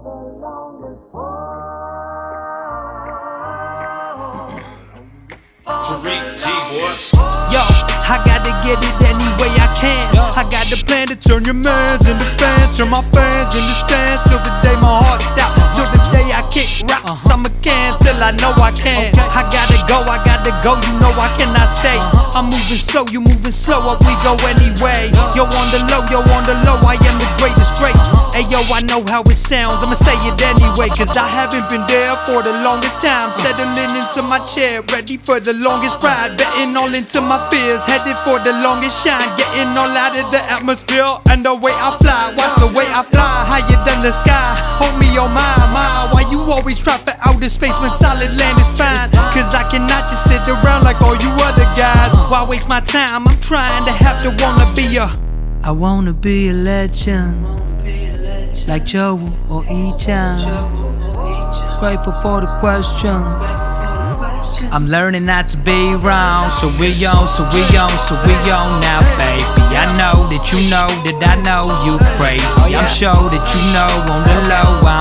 Tariq G, boy. Yo, I gotta get it any way I can. I got the plan to turn your mans into fans, turn my fans into stands till the day my heart stops. Kick uh-huh. rocks, I'ma can till I know I can. I gotta go, I gotta go, you know I cannot stay. Uh-huh. I'm moving slow, you moving slow, up we go anyway. Yo on the low, yo on the low, I am the greatest great. Uh-huh. Hey yo, I know how it sounds, I'ma say it anyway, cause I haven't been there for the longest time. Settling into my chair, ready for the longest ride, betting all into my fears, headed for the longest shine, getting all out of the atmosphere and the way I fly. Watch the way I fly, higher than the sky. Hold me on my you always try for outer space when solid land is fine? Cause I cannot just sit around like all you other guys. Why waste my time? I'm trying to have to wanna be a. I wanna be a legend, like Joe or E-Chan. Grateful for the question. I'm learning not to be wrong. So we on, so we on, so we on now, baby. I know that you know that I know you crazy. I'm sure that you know on the low I'm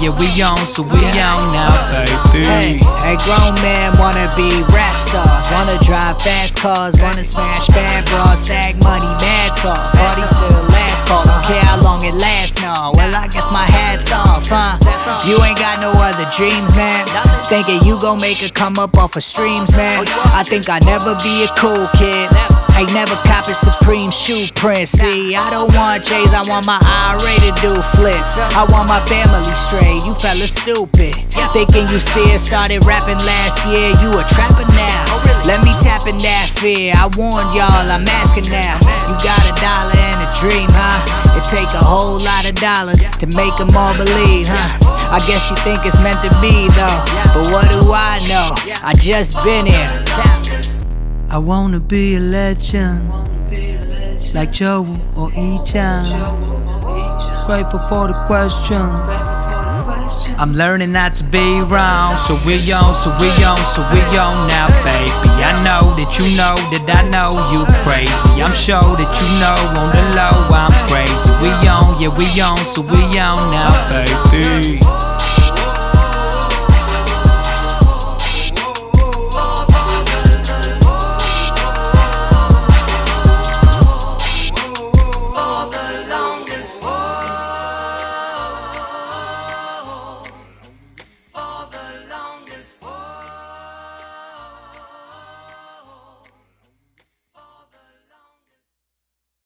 yeah, we on, so we on now, Hey, baby. a grown man wanna be rap stars, wanna drive fast cars, wanna smash bad bras, stack money, mad talk, party till last call. Don't care how long it lasts, no. Well, I guess my hat's off, huh? You ain't got no other dreams, man. Thinking you gon' make it come up off of streams, man. I think I never be a cool kid. Ain't never copy Supreme shoe print. See, I don't want J's, I want my IRA to do flips. I want my family straight. You fellas stupid. Thinking you see it started rapping last year. You a trapper now. Let me tap in that fear. I warned y'all, I'm asking now. You got a dollar and a dream, huh? It take a whole lot of dollars to make them all believe, huh? I guess you think it's meant to be though. But what do I know? I just been here. I wanna be a legend, like Joe or E-Chan. Grateful for the question. I'm learning not to be wrong. So we on, so we on, so we on now, baby. I know that you know that I know you crazy. I'm sure that you know on the low I'm crazy. We on, yeah, we on, so we on now, baby.